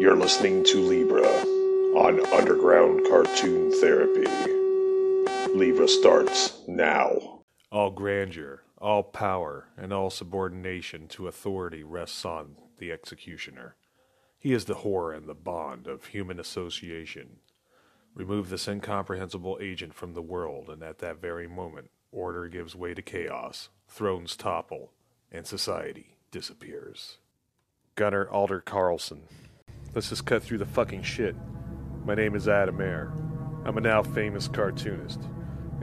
You're listening to Libra on Underground Cartoon Therapy. Libra starts now. All grandeur, all power, and all subordination to authority rests on the executioner. He is the horror and the bond of human association. Remove this incomprehensible agent from the world, and at that very moment, order gives way to chaos, thrones topple, and society disappears. Gunnar Alder Carlson. Let's just cut through the fucking shit. My name is Adam Air. I'm a now famous cartoonist.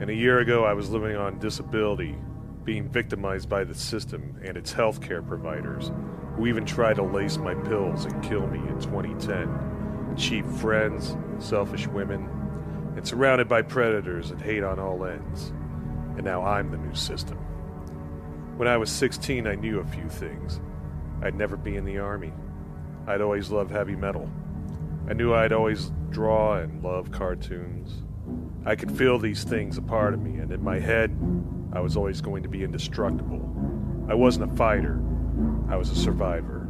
And a year ago, I was living on disability, being victimized by the system and its healthcare providers, who even tried to lace my pills and kill me in 2010. Cheap friends, selfish women, and surrounded by predators that hate on all ends. And now I'm the new system. When I was 16, I knew a few things. I'd never be in the army. I'd always loved heavy metal. I knew I'd always draw and love cartoons. I could feel these things a part of me, and in my head, I was always going to be indestructible. I wasn't a fighter, I was a survivor.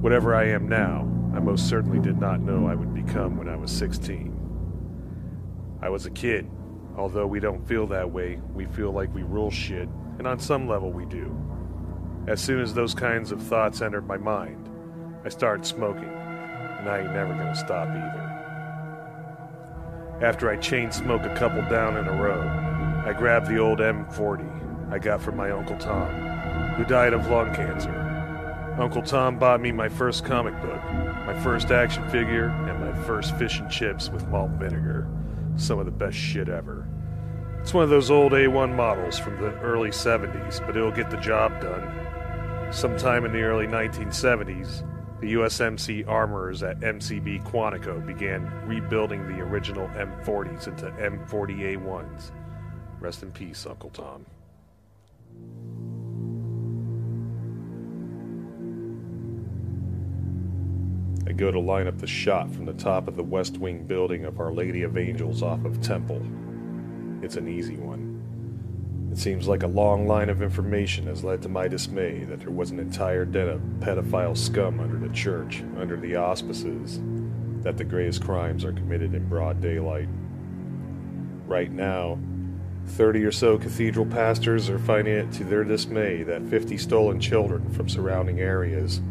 Whatever I am now, I most certainly did not know I would become when I was 16. I was a kid. Although we don't feel that way, we feel like we rule shit, and on some level we do. As soon as those kinds of thoughts entered my mind, I started smoking, and I ain't never gonna stop either. After I chain smoke a couple down in a row, I grabbed the old M40 I got from my Uncle Tom, who died of lung cancer. Uncle Tom bought me my first comic book, my first action figure, and my first fish and chips with malt vinegar. Some of the best shit ever. It's one of those old A1 models from the early 70s, but it'll get the job done. Sometime in the early 1970s, the USMC armorers at MCB Quantico began rebuilding the original M40s into M40A1s. Rest in peace, Uncle Tom. I go to line up the shot from the top of the West Wing building of Our Lady of Angels off of Temple. It's an easy one. It seems like a long line of information has led to my dismay that there was an entire den of pedophile scum under the church, under the auspices that the greatest crimes are committed in broad daylight. Right now, 30 or so cathedral pastors are finding it to their dismay that 50 stolen children from surrounding areas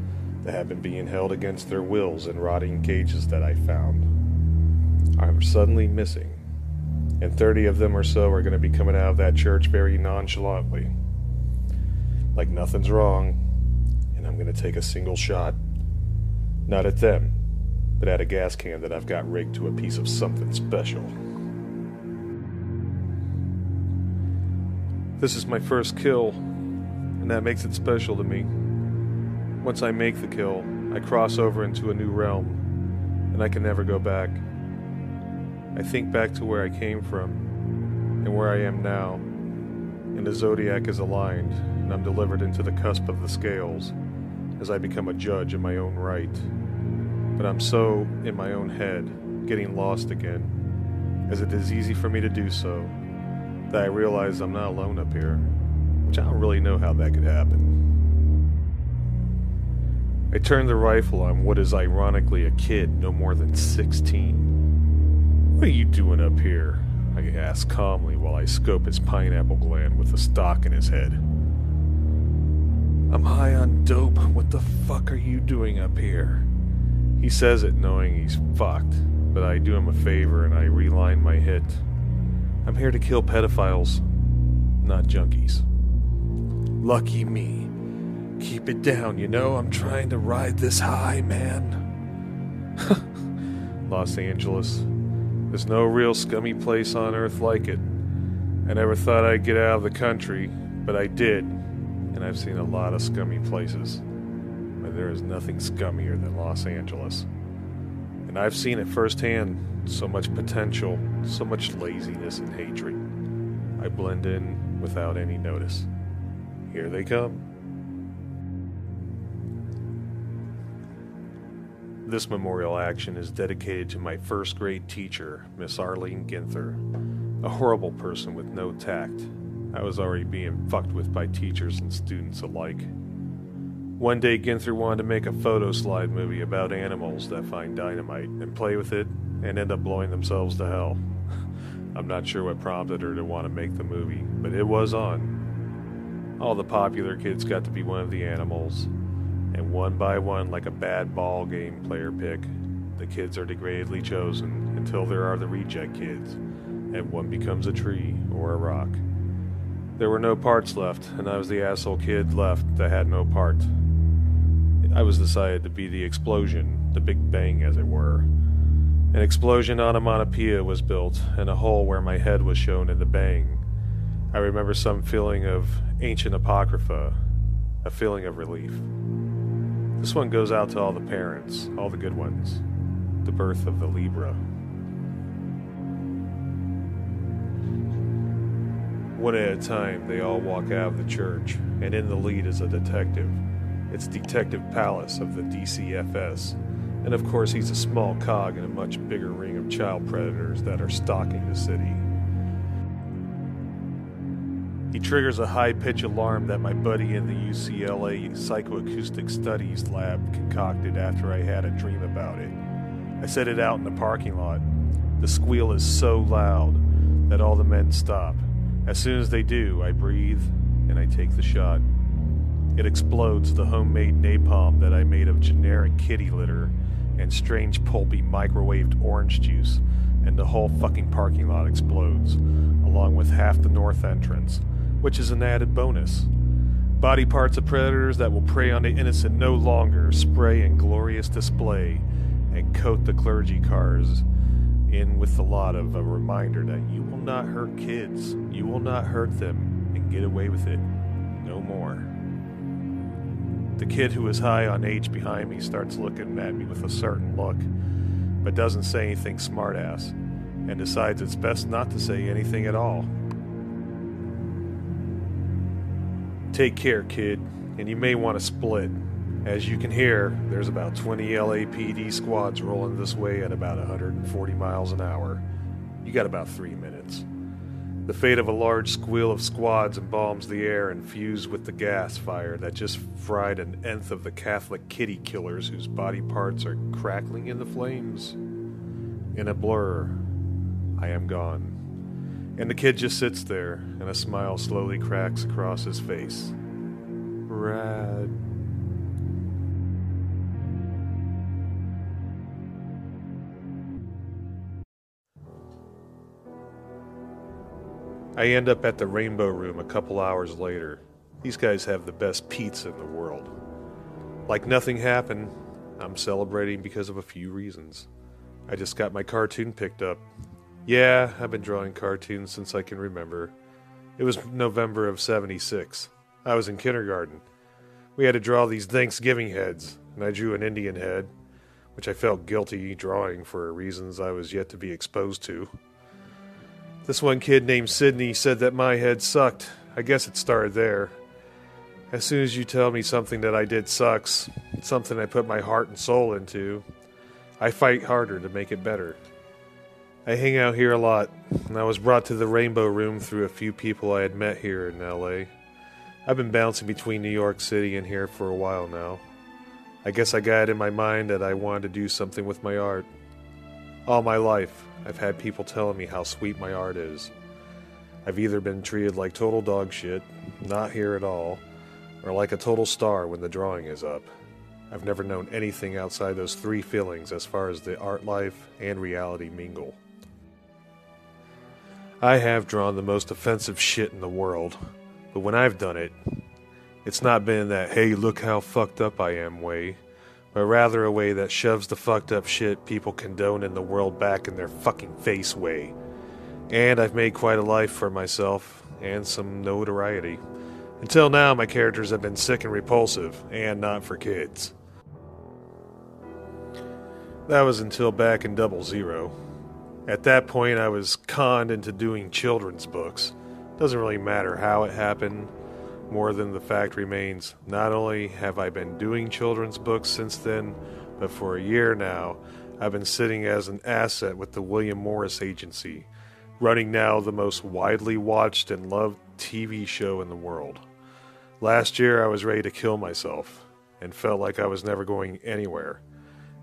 that have been being held against their wills in rotting cages that I found are suddenly missing and 30 of them or so are going to be coming out of that church very nonchalantly. Like nothing's wrong, and I'm going to take a single shot. Not at them, but at a gas can that I've got rigged to a piece of something special. This is my first kill, and that makes it special to me. Once I make the kill, I cross over into a new realm, and I can never go back. I think back to where I came from and where I am now, and the zodiac is aligned, and I'm delivered into the cusp of the scales as I become a judge in my own right. But I'm so in my own head, getting lost again, as it is easy for me to do so, that I realize I'm not alone up here, which I don't really know how that could happen. I turn the rifle on what is ironically a kid no more than 16. What are you doing up here? I ask calmly while I scope his pineapple gland with the stock in his head. I'm high on dope. What the fuck are you doing up here? He says it knowing he's fucked, but I do him a favor and I reline my hit. I'm here to kill pedophiles, not junkies. Lucky me. Keep it down, you know, I'm trying to ride this high, man. Los Angeles, there's no real scummy place on earth like it. I never thought I'd get out of the country, but I did, and I've seen a lot of scummy places. But there is nothing scummier than Los Angeles. And I've seen it firsthand so much potential, so much laziness and hatred. I blend in without any notice. Here they come. This memorial action is dedicated to my first grade teacher, Miss Arlene Ginther, a horrible person with no tact. I was already being fucked with by teachers and students alike. One day, Ginther wanted to make a photo slide movie about animals that find dynamite and play with it and end up blowing themselves to hell. I'm not sure what prompted her to want to make the movie, but it was on. All the popular kids got to be one of the animals, and one by one, like a bad ball game player pick, the kids are degradedly chosen until there are the reject kids, and one becomes a tree or a rock. There were no parts left, and I was the asshole kid left that had no part. I was decided to be the explosion, the big bang, as it were. An explosion onomatopoeia was built, and a hole where my head was shown in the bang. I remember some feeling of ancient apocrypha, a feeling of relief. This one goes out to all the parents, all the good ones. The birth of the Libra. One at a time, they all walk out of the church, and in the lead is a detective. It's Detective Palace of the DCFS. And of course, he's a small cog in a much bigger ring of child predators that are stalking the city. He triggers a high pitch alarm that my buddy in the UCLA Psychoacoustic Studies lab concocted after I had a dream about it. I set it out in the parking lot. The squeal is so loud that all the men stop. As soon as they do, I breathe and I take the shot. It explodes the homemade napalm that I made of generic kitty litter and strange pulpy microwaved orange juice, and the whole fucking parking lot explodes, along with half the north entrance, which is an added bonus. Body parts of predators that will prey on the innocent no longer spray in glorious display and coat the clergy cars in with the lot of a reminder that you will not hurt kids, you will not hurt them, and get away with it no more. The kid who is high on age behind me starts looking at me with a certain look, but doesn't say anything smartass, and decides it's best not to say anything at all. Take care, kid, and you may want to split. As you can hear, there's about 20 LAPD squads rolling this way at about 140 miles an hour. You got about three minutes. The fate of a large squeal of squads embalms the air and fused with the gas fire that just fried an nth of the Catholic kitty killers whose body parts are crackling in the flames. In a blur, I am gone. And the kid just sits there, and a smile slowly cracks across his face. Rad. I end up at the Rainbow Room a couple hours later. These guys have the best pizza in the world. Like nothing happened, I'm celebrating because of a few reasons. I just got my cartoon picked up. Yeah, I've been drawing cartoons since I can remember. It was November of 76. I was in kindergarten. We had to draw these Thanksgiving heads, and I drew an Indian head, which I felt guilty drawing for reasons I was yet to be exposed to. This one kid named Sidney said that my head sucked. I guess it started there. As soon as you tell me something that I did sucks, something I put my heart and soul into, I fight harder to make it better. I hang out here a lot, and I was brought to the Rainbow Room through a few people I had met here in LA. I've been bouncing between New York City and here for a while now. I guess I got it in my mind that I wanted to do something with my art. All my life, I've had people telling me how sweet my art is. I've either been treated like total dog shit, not here at all, or like a total star when the drawing is up. I've never known anything outside those three feelings as far as the art life and reality mingle. I have drawn the most offensive shit in the world, but when I've done it, it's not been that, hey, look how fucked up I am way, but rather a way that shoves the fucked up shit people condone in the world back in their fucking face way. And I've made quite a life for myself, and some notoriety. Until now, my characters have been sick and repulsive, and not for kids. That was until back in Double Zero. At that point, I was conned into doing children's books. Doesn't really matter how it happened, more than the fact remains not only have I been doing children's books since then, but for a year now, I've been sitting as an asset with the William Morris Agency, running now the most widely watched and loved TV show in the world. Last year, I was ready to kill myself, and felt like I was never going anywhere.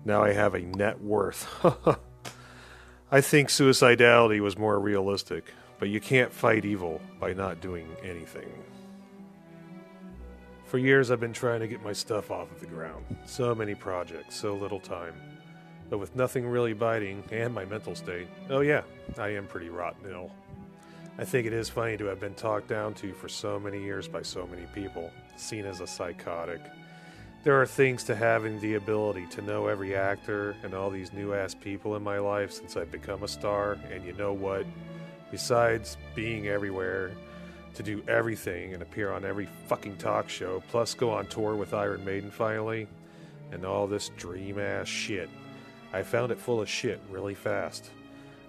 Now I have a net worth. I think suicidality was more realistic, but you can't fight evil by not doing anything. For years, I've been trying to get my stuff off of the ground. So many projects, so little time. But with nothing really biting, and my mental state, oh yeah, I am pretty rotten ill. I think it is funny to have been talked down to for so many years by so many people, seen as a psychotic. There are things to having the ability to know every actor and all these new ass people in my life since I've become a star, and you know what? Besides being everywhere, to do everything and appear on every fucking talk show, plus go on tour with Iron Maiden finally, and all this dream ass shit. I found it full of shit really fast.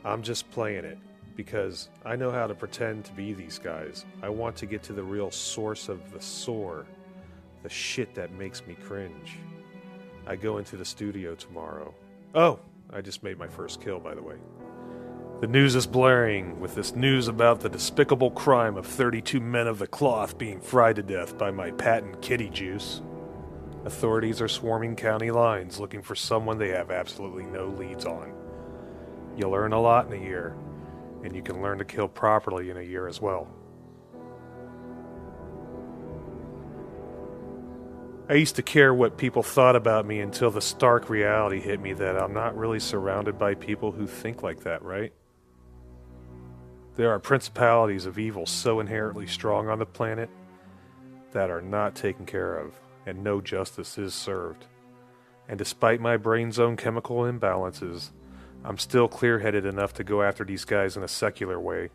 I'm just playing it because I know how to pretend to be these guys. I want to get to the real source of the sore, the shit that makes me cringe. I go into the studio tomorrow. Oh, I just made my first kill, by the way. The news is blaring with this news about the despicable crime of 32 men of the cloth being fried to death by my patent kitty juice. Authorities are swarming county lines looking for someone they have absolutely no leads on. You'll learn a lot in a year, and you can learn to kill properly in a year as well. I used to care what people thought about me until the stark reality hit me that I'm not really surrounded by people who think like that, right? There are principalities of evil so inherently strong on the planet that are not taken care of, and no justice is served. And despite my brain's own chemical imbalances, I'm still clear headed enough to go after these guys in a secular way.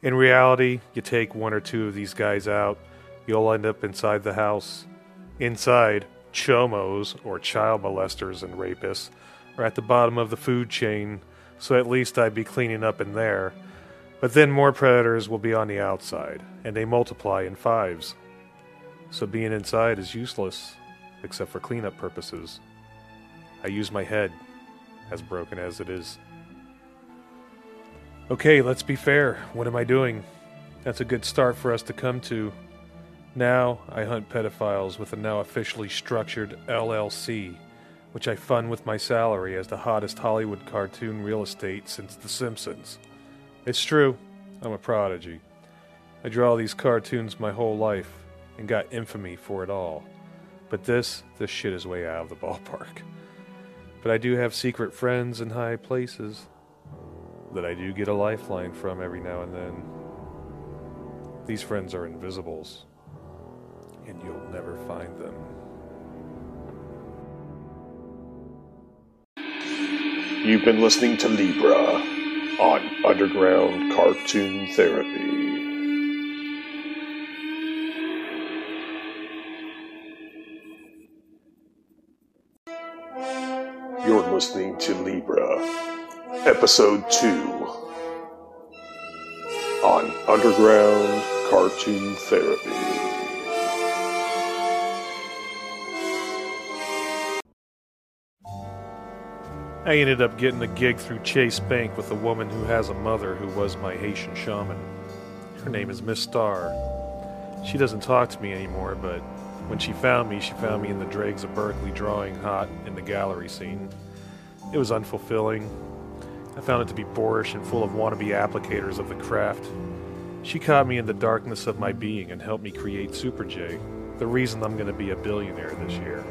In reality, you take one or two of these guys out, you'll end up inside the house. Inside, chomos, or child molesters and rapists, are at the bottom of the food chain, so at least I'd be cleaning up in there but then more predators will be on the outside, and they multiply in fives. So being inside is useless, except for cleanup purposes. I use my head, as broken as it is. Okay, let's be fair. What am I doing? That's a good start for us to come to. Now I hunt pedophiles with a now officially structured LLC, which I fund with my salary as the hottest Hollywood cartoon real estate since The Simpsons. It's true, I'm a prodigy. I draw these cartoons my whole life and got infamy for it all. But this, this shit is way out of the ballpark. But I do have secret friends in high places that I do get a lifeline from every now and then. These friends are invisibles, and you'll never find them. You've been listening to Libra on Underground Cartoon Therapy. You're listening to Libra, Episode 2 on Underground Cartoon Therapy. I ended up getting a gig through Chase Bank with a woman who has a mother who was my Haitian shaman. Her name is Miss Star. She doesn't talk to me anymore, but when she found me, she found me in the dregs of Berkeley drawing hot in the gallery scene. It was unfulfilling. I found it to be boorish and full of wannabe applicators of the craft. She caught me in the darkness of my being and helped me create Super J, the reason I'm going to be a billionaire this year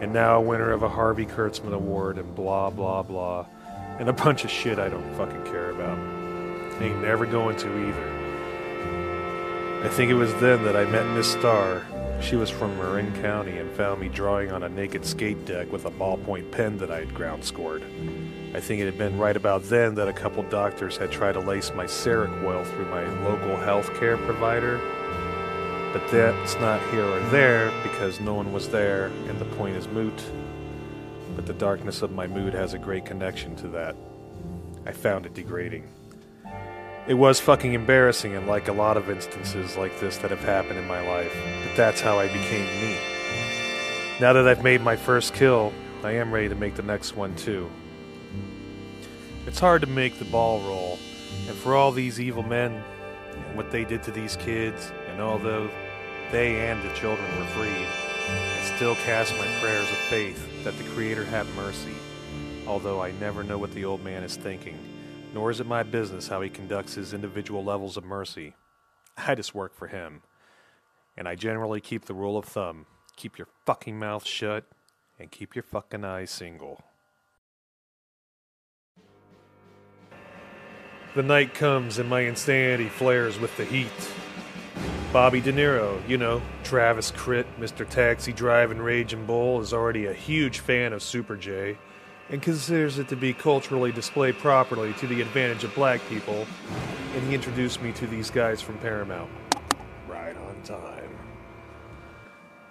and now winner of a Harvey Kurtzman Award, and blah, blah, blah, and a bunch of shit I don't fucking care about. Ain't never going to either. I think it was then that I met Miss Starr. She was from Marin County and found me drawing on a naked skate deck with a ballpoint pen that I had ground scored. I think it had been right about then that a couple doctors had tried to lace my seric Seroquel through my local health care provider but that's not here or there because no one was there and the point is moot. But the darkness of my mood has a great connection to that. I found it degrading. It was fucking embarrassing and like a lot of instances like this that have happened in my life, but that's how I became me. Now that I've made my first kill, I am ready to make the next one too. It's hard to make the ball roll, and for all these evil men and what they did to these kids, and all although they and the children were freed. I still cast my prayers of faith that the Creator have mercy, although I never know what the old man is thinking, nor is it my business how he conducts his individual levels of mercy. I just work for him. And I generally keep the rule of thumb keep your fucking mouth shut and keep your fucking eyes single. The night comes and my insanity flares with the heat. Bobby De Niro, you know, Travis Critt, Mr. Taxi Driving Raging Bull, is already a huge fan of Super J and considers it to be culturally displayed properly to the advantage of black people, and he introduced me to these guys from Paramount. Right on time.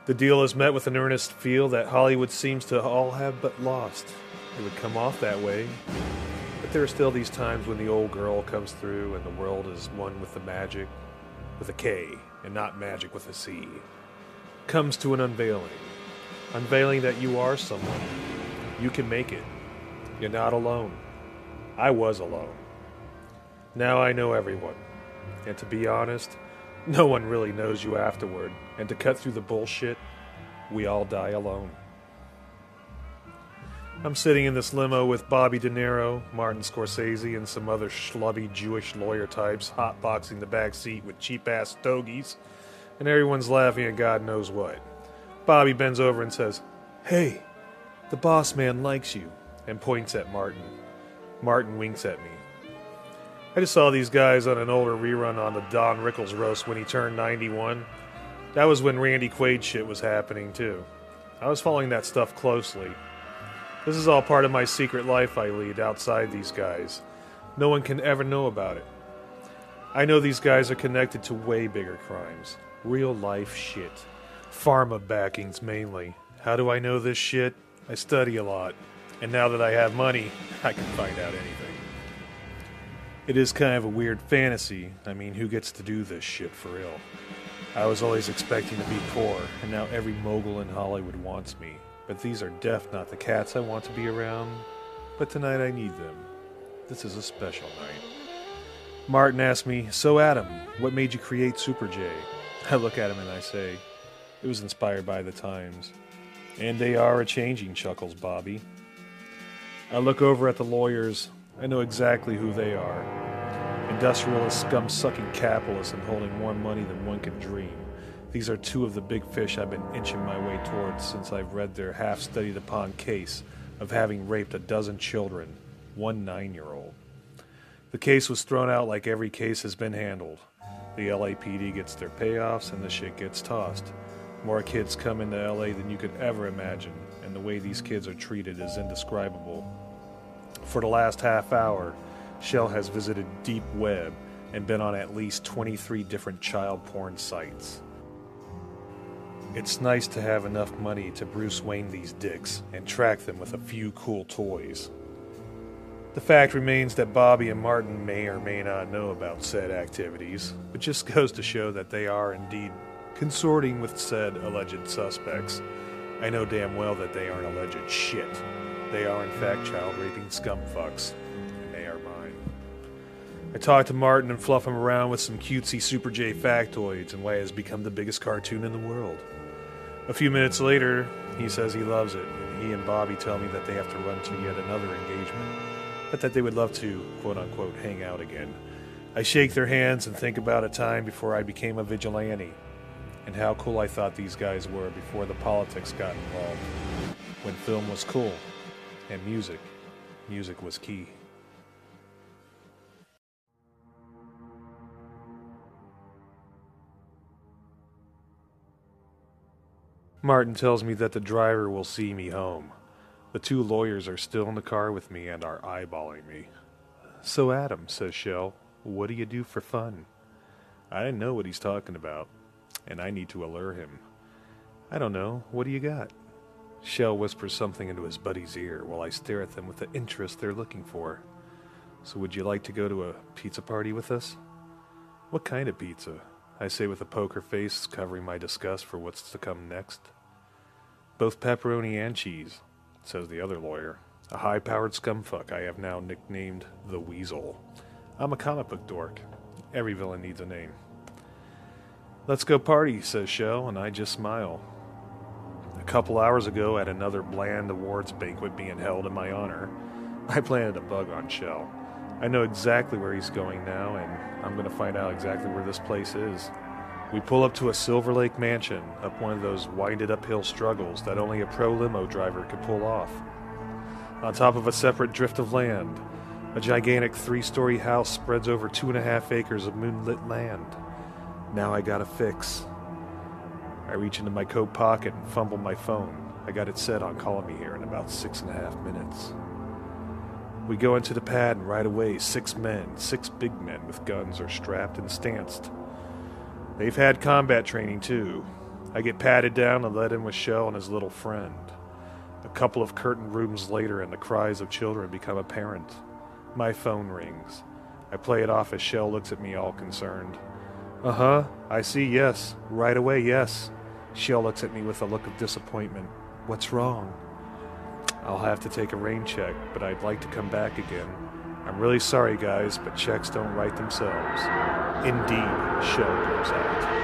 The deal is met with an earnest feel that Hollywood seems to all have but lost. It would come off that way, but there are still these times when the old girl comes through and the world is one with the magic, with a K, and not magic with a C. Comes to an unveiling. Unveiling that you are someone. You can make it. You're not alone. I was alone. Now I know everyone. And to be honest, no one really knows you afterward. And to cut through the bullshit, we all die alone. I'm sitting in this limo with Bobby De Niro, Martin Scorsese, and some other schlubby Jewish lawyer types hotboxing the back seat with cheap ass stogies, and everyone's laughing at God knows what. Bobby bends over and says, Hey, the boss man likes you, and points at Martin. Martin winks at me. I just saw these guys on an older rerun on the Don Rickles roast when he turned 91. That was when Randy Quaid shit was happening, too. I was following that stuff closely. This is all part of my secret life I lead outside these guys. No one can ever know about it. I know these guys are connected to way bigger crimes. Real life shit. Pharma backings mainly. How do I know this shit? I study a lot. And now that I have money, I can find out anything. It is kind of a weird fantasy. I mean, who gets to do this shit for real? I was always expecting to be poor, and now every mogul in Hollywood wants me. But these are deaf, not the cats I want to be around. But tonight I need them. This is a special night. Martin asked me, So, Adam, what made you create Super J? I look at him and I say, It was inspired by the times. And they are a changing, chuckles Bobby. I look over at the lawyers. I know exactly who they are. Industrialist, scum sucking capitalists and holding more money than one can dream. These are two of the big fish I've been inching my way towards since I've read their half studied upon case of having raped a dozen children, one nine year old. The case was thrown out like every case has been handled. The LAPD gets their payoffs and the shit gets tossed. More kids come into LA than you could ever imagine, and the way these kids are treated is indescribable. For the last half hour, Shell has visited Deep Web and been on at least 23 different child porn sites. It's nice to have enough money to Bruce Wayne these dicks and track them with a few cool toys. The fact remains that Bobby and Martin may or may not know about said activities, but just goes to show that they are indeed consorting with said alleged suspects. I know damn well that they aren't alleged shit. They are, in fact, child raping scumfucks, and they are mine. I talk to Martin and fluff him around with some cutesy Super J factoids and why it has become the biggest cartoon in the world. A few minutes later, he says he loves it, and he and Bobby tell me that they have to run to yet another engagement, but that they would love to, quote unquote, hang out again. I shake their hands and think about a time before I became a vigilante, and how cool I thought these guys were before the politics got involved. When film was cool, and music, music was key. Martin tells me that the driver will see me home. The two lawyers are still in the car with me and are eyeballing me. So, Adam, says Shell, what do you do for fun? I know what he's talking about, and I need to allure him. I don't know. What do you got? Shell whispers something into his buddy's ear while I stare at them with the interest they're looking for. So, would you like to go to a pizza party with us? What kind of pizza? I say with a poker face covering my disgust for what's to come next. Both pepperoni and cheese, says the other lawyer. A high powered scumfuck I have now nicknamed the Weasel. I'm a comic book dork. Every villain needs a name. Let's go party, says Shell, and I just smile. A couple hours ago, at another bland awards banquet being held in my honor, I planted a bug on Shell. I know exactly where he's going now, and I'm going to find out exactly where this place is. We pull up to a Silver Lake mansion, up one of those winded uphill struggles that only a pro limo driver could pull off. On top of a separate drift of land, a gigantic three story house spreads over two and a half acres of moonlit land. Now I got a fix. I reach into my coat pocket and fumble my phone. I got it set on calling me here in about six and a half minutes. We go into the pad, and right away, six men, six big men with guns, are strapped and stanced. They've had combat training too. I get patted down and let in with Shell and his little friend. A couple of curtained rooms later, and the cries of children become apparent. My phone rings. I play it off as Shell looks at me all concerned. Uh huh, I see, yes. Right away, yes. Shell looks at me with a look of disappointment. What's wrong? I'll have to take a rain check, but I'd like to come back again. I'm really sorry, guys, but checks don't write themselves. Indeed, Shell goes out.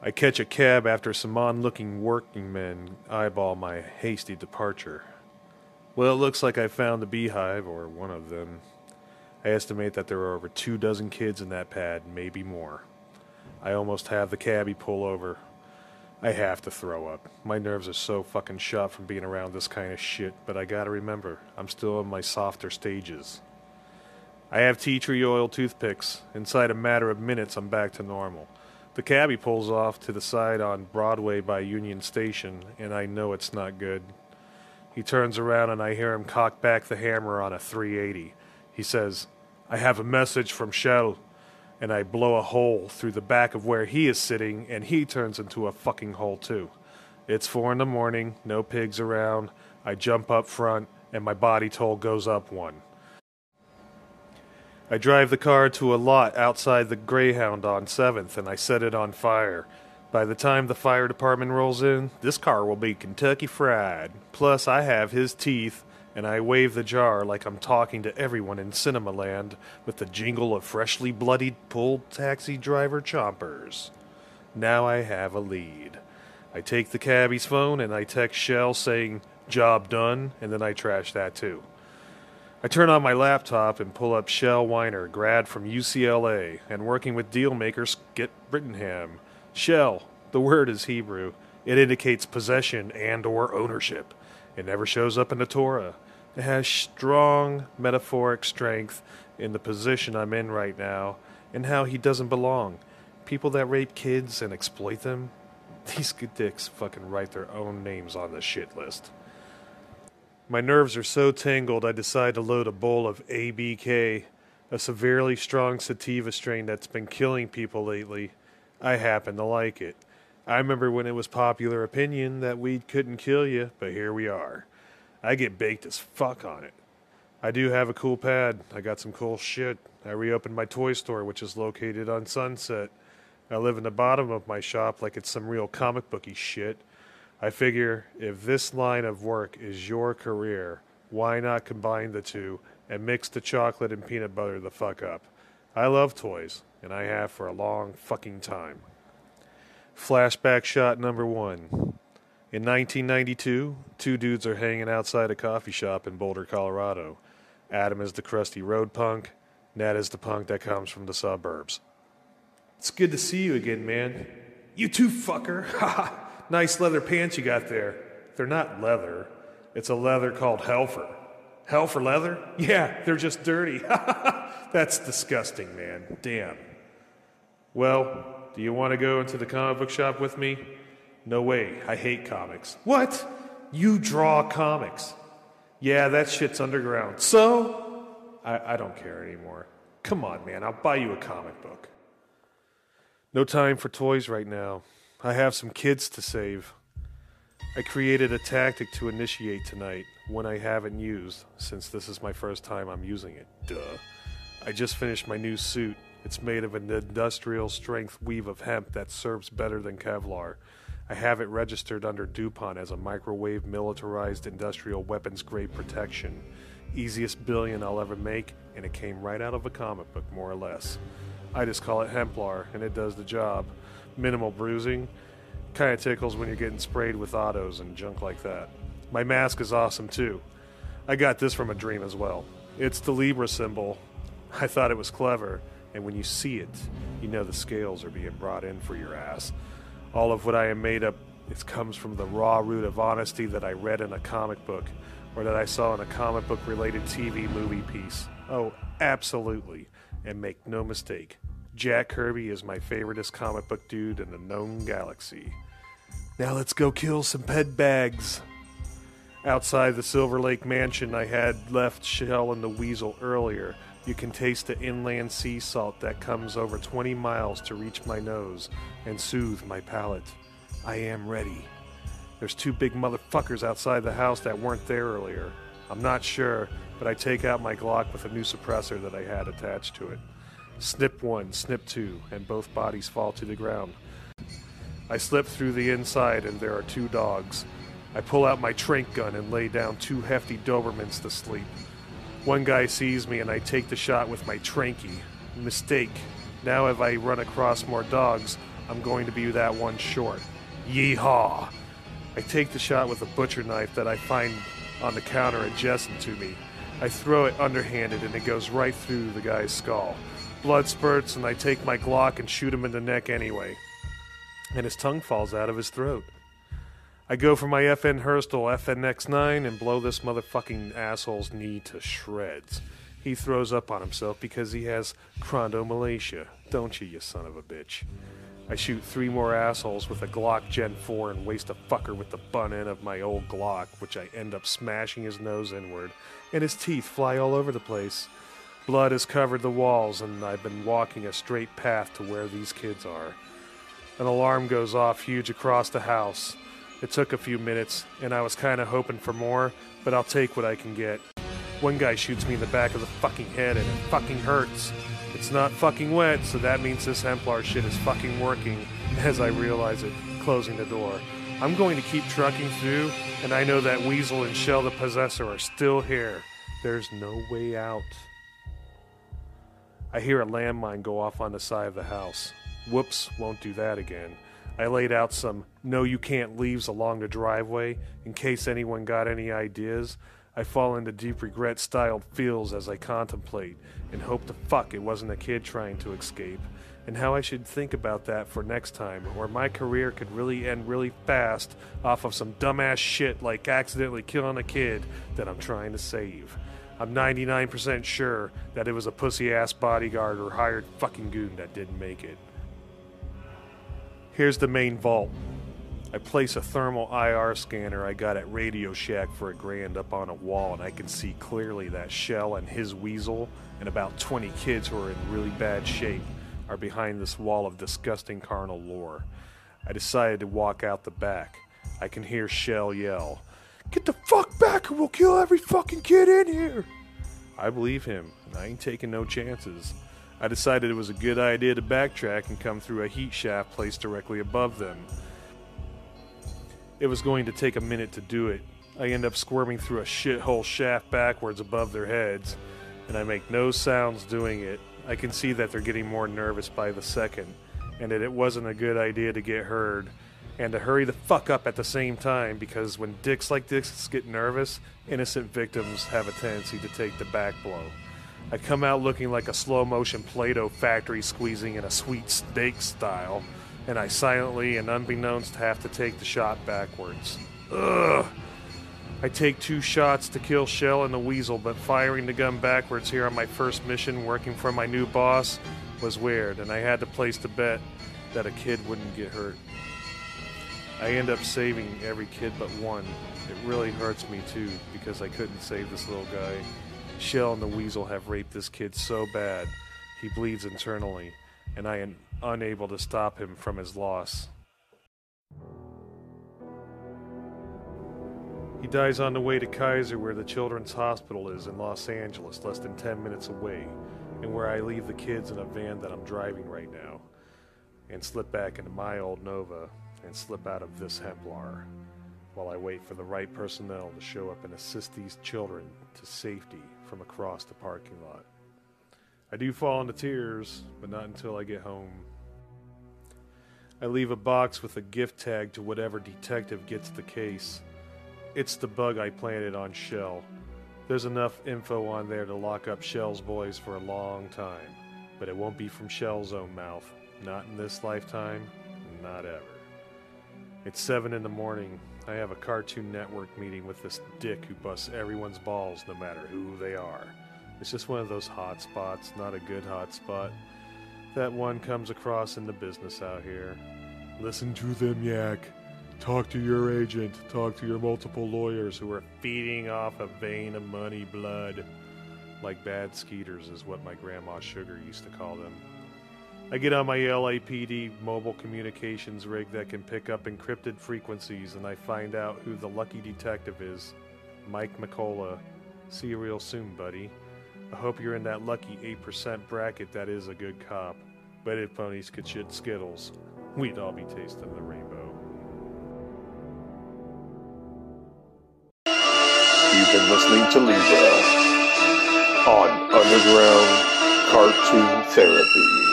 I catch a cab after some on looking working men eyeball my hasty departure. Well, it looks like I found the beehive, or one of them. I estimate that there are over two dozen kids in that pad, maybe more. I almost have the cabbie pull over. I have to throw up. My nerves are so fucking shot from being around this kind of shit, but I gotta remember, I'm still in my softer stages. I have tea tree oil toothpicks. Inside a matter of minutes, I'm back to normal. The cabbie pulls off to the side on Broadway by Union Station, and I know it's not good. He turns around and I hear him cock back the hammer on a 380. He says, I have a message from Shell. And I blow a hole through the back of where he is sitting, and he turns into a fucking hole too. It's four in the morning, no pigs around. I jump up front, and my body toll goes up one. I drive the car to a lot outside the Greyhound on 7th, and I set it on fire. By the time the fire department rolls in, this car will be Kentucky fried. Plus, I have his teeth, and I wave the jar like I'm talking to everyone in Cinema Land with the jingle of freshly bloodied pulled taxi driver chompers. Now I have a lead. I take the cabbie's phone and I text Shell saying, Job done, and then I trash that too. I turn on my laptop and pull up Shell Weiner, grad from UCLA, and working with dealmaker Skip Brittenham. Shell, the word is Hebrew. It indicates possession and or ownership. It never shows up in the Torah. It has strong metaphoric strength in the position I'm in right now and how he doesn't belong. People that rape kids and exploit them, these dicks fucking write their own names on the shit list. My nerves are so tangled, I decide to load a bowl of ABK, a severely strong sativa strain that's been killing people lately. I happen to like it. I remember when it was popular opinion that weed couldn't kill you, but here we are. I get baked as fuck on it. I do have a cool pad. I got some cool shit. I reopened my toy store, which is located on Sunset. I live in the bottom of my shop like it's some real comic booky shit. I figure if this line of work is your career, why not combine the two and mix the chocolate and peanut butter the fuck up? I love toys, and I have for a long fucking time. Flashback shot number one. In 1992, two dudes are hanging outside a coffee shop in Boulder, Colorado. Adam is the crusty road punk, Nat is the punk that comes from the suburbs. It's good to see you again, man. You too, fucker. Ha Nice leather pants you got there. They're not leather, it's a leather called Helfer. Helfer leather? Yeah, they're just dirty. That's disgusting, man. Damn. Well, do you want to go into the comic book shop with me? No way. I hate comics. What? You draw comics. Yeah, that shit's underground. So? I, I don't care anymore. Come on, man. I'll buy you a comic book. No time for toys right now. I have some kids to save. I created a tactic to initiate tonight, one I haven't used, since this is my first time I'm using it. Duh. I just finished my new suit. It's made of an industrial strength weave of hemp that serves better than Kevlar. I have it registered under DuPont as a microwave militarized industrial weapons grade protection. Easiest billion I'll ever make, and it came right out of a comic book, more or less. I just call it Hemplar, and it does the job. minimal bruising. Kind of tickles when you're getting sprayed with autos and junk like that. My mask is awesome too. I got this from a dream as well. It's the Libra symbol. I thought it was clever, and when you see it, you know the scales are being brought in for your ass. All of what I am made up it comes from the raw root of honesty that I read in a comic book or that I saw in a comic book related TV movie piece. Oh, absolutely. And make no mistake, Jack Kirby is my favoriteest comic book dude in the known galaxy. Now let's go kill some ped bags. Outside the Silver Lake mansion, I had left Shell and the Weasel earlier. You can taste the inland sea salt that comes over 20 miles to reach my nose and soothe my palate. I am ready. There's two big motherfuckers outside the house that weren't there earlier. I'm not sure, but I take out my Glock with a new suppressor that I had attached to it. Snip one, snip two, and both bodies fall to the ground. I slip through the inside, and there are two dogs. I pull out my trank gun and lay down two hefty Dobermans to sleep. One guy sees me, and I take the shot with my tranky. Mistake. Now, if I run across more dogs, I'm going to be that one short. Yeehaw! I take the shot with a butcher knife that I find on the counter adjacent to me. I throw it underhanded and it goes right through the guy's skull. Blood spurts and I take my Glock and shoot him in the neck anyway. And his tongue falls out of his throat. I go for my FN Herstal FNX9 and blow this motherfucking asshole's knee to shreds. He throws up on himself because he has chondromalacia, don't you, you son of a bitch? I shoot three more assholes with a Glock Gen 4 and waste a fucker with the bun end of my old Glock, which I end up smashing his nose inward, and his teeth fly all over the place. Blood has covered the walls, and I've been walking a straight path to where these kids are. An alarm goes off huge across the house. It took a few minutes, and I was kind of hoping for more, but I'll take what I can get. One guy shoots me in the back of the fucking head, and it fucking hurts. It's not fucking wet, so that means this Hemplar shit is fucking working as I realize it, closing the door. I'm going to keep trucking through, and I know that Weasel and Shell the Possessor are still here. There's no way out. I hear a landmine go off on the side of the house. Whoops, won't do that again. I laid out some no you can't leaves along the driveway in case anyone got any ideas. I fall into deep regret styled feels as I contemplate and hope to fuck it wasn't a kid trying to escape, and how I should think about that for next time, or my career could really end really fast off of some dumbass shit like accidentally killing a kid that I'm trying to save. I'm 99% sure that it was a pussy ass bodyguard or hired fucking goon that didn't make it. Here's the main vault. I place a thermal IR scanner I got at Radio Shack for a grand up on a wall, and I can see clearly that Shell and his weasel and about 20 kids who are in really bad shape are behind this wall of disgusting carnal lore. I decided to walk out the back. I can hear Shell yell, Get the fuck back or we'll kill every fucking kid in here! I believe him, and I ain't taking no chances. I decided it was a good idea to backtrack and come through a heat shaft placed directly above them. It was going to take a minute to do it. I end up squirming through a shithole shaft backwards above their heads, and I make no sounds doing it. I can see that they're getting more nervous by the second, and that it wasn't a good idea to get heard, and to hurry the fuck up at the same time because when dicks like this get nervous, innocent victims have a tendency to take the back blow. I come out looking like a slow motion Play Doh factory squeezing in a sweet steak style and I silently and unbeknownst have to take the shot backwards. Ugh! I take two shots to kill Shell and the Weasel, but firing the gun backwards here on my first mission working for my new boss was weird, and I had to place the bet that a kid wouldn't get hurt. I end up saving every kid but one. It really hurts me too, because I couldn't save this little guy. Shell and the Weasel have raped this kid so bad, he bleeds internally and I am unable to stop him from his loss. He dies on the way to Kaiser, where the Children's Hospital is in Los Angeles, less than 10 minutes away, and where I leave the kids in a van that I'm driving right now, and slip back into my old Nova and slip out of this Hemplar while I wait for the right personnel to show up and assist these children to safety from across the parking lot. I do fall into tears, but not until I get home. I leave a box with a gift tag to whatever detective gets the case. It's the bug I planted on Shell. There's enough info on there to lock up Shell's boys for a long time, but it won't be from Shell's own mouth. Not in this lifetime, not ever. It's 7 in the morning. I have a Cartoon Network meeting with this dick who busts everyone's balls no matter who they are. It's just one of those hot spots, not a good hot spot that one comes across in the business out here. Listen to them yak. Talk to your agent. Talk to your multiple lawyers who are feeding off a vein of money blood. Like bad skeeters is what my grandma Sugar used to call them. I get on my LAPD mobile communications rig that can pick up encrypted frequencies and I find out who the lucky detective is. Mike McCullough. See you real soon, buddy. I hope you're in that lucky 8% bracket that is a good cop. But if ponies could shit Skittles, we'd all be tasting the rainbow. You've been listening to Libra on Underground Cartoon Therapy.